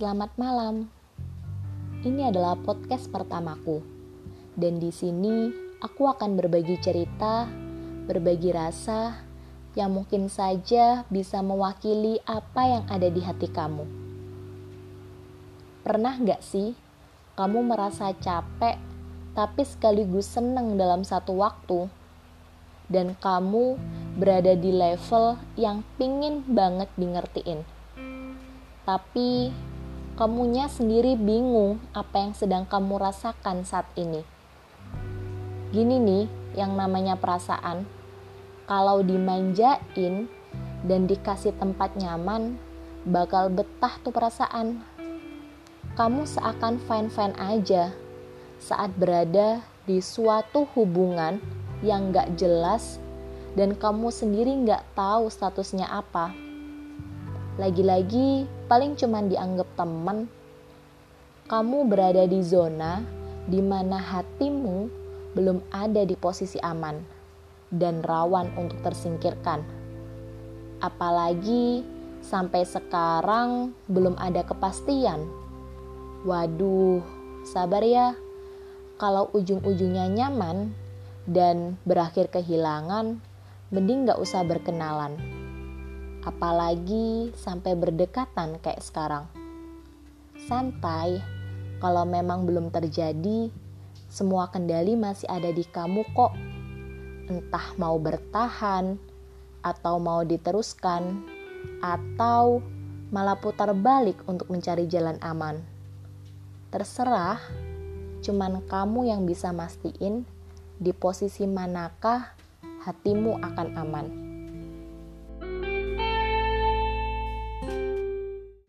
Selamat malam. Ini adalah podcast pertamaku. Dan di sini aku akan berbagi cerita, berbagi rasa yang mungkin saja bisa mewakili apa yang ada di hati kamu. Pernah gak sih kamu merasa capek tapi sekaligus senang dalam satu waktu? Dan kamu berada di level yang pingin banget di ngertiin tapi kamunya sendiri bingung apa yang sedang kamu rasakan saat ini. Gini nih, yang namanya perasaan, kalau dimanjain dan dikasih tempat nyaman, bakal betah tuh perasaan. Kamu seakan fine-fine aja saat berada di suatu hubungan yang gak jelas dan kamu sendiri gak tahu statusnya apa lagi-lagi paling cuman dianggap teman. Kamu berada di zona di mana hatimu belum ada di posisi aman dan rawan untuk tersingkirkan. Apalagi sampai sekarang belum ada kepastian. Waduh, sabar ya. Kalau ujung-ujungnya nyaman dan berakhir kehilangan, mending gak usah berkenalan apalagi sampai berdekatan kayak sekarang. Santai, kalau memang belum terjadi, semua kendali masih ada di kamu kok. Entah mau bertahan, atau mau diteruskan, atau malah putar balik untuk mencari jalan aman. Terserah, cuman kamu yang bisa mastiin di posisi manakah hatimu akan aman.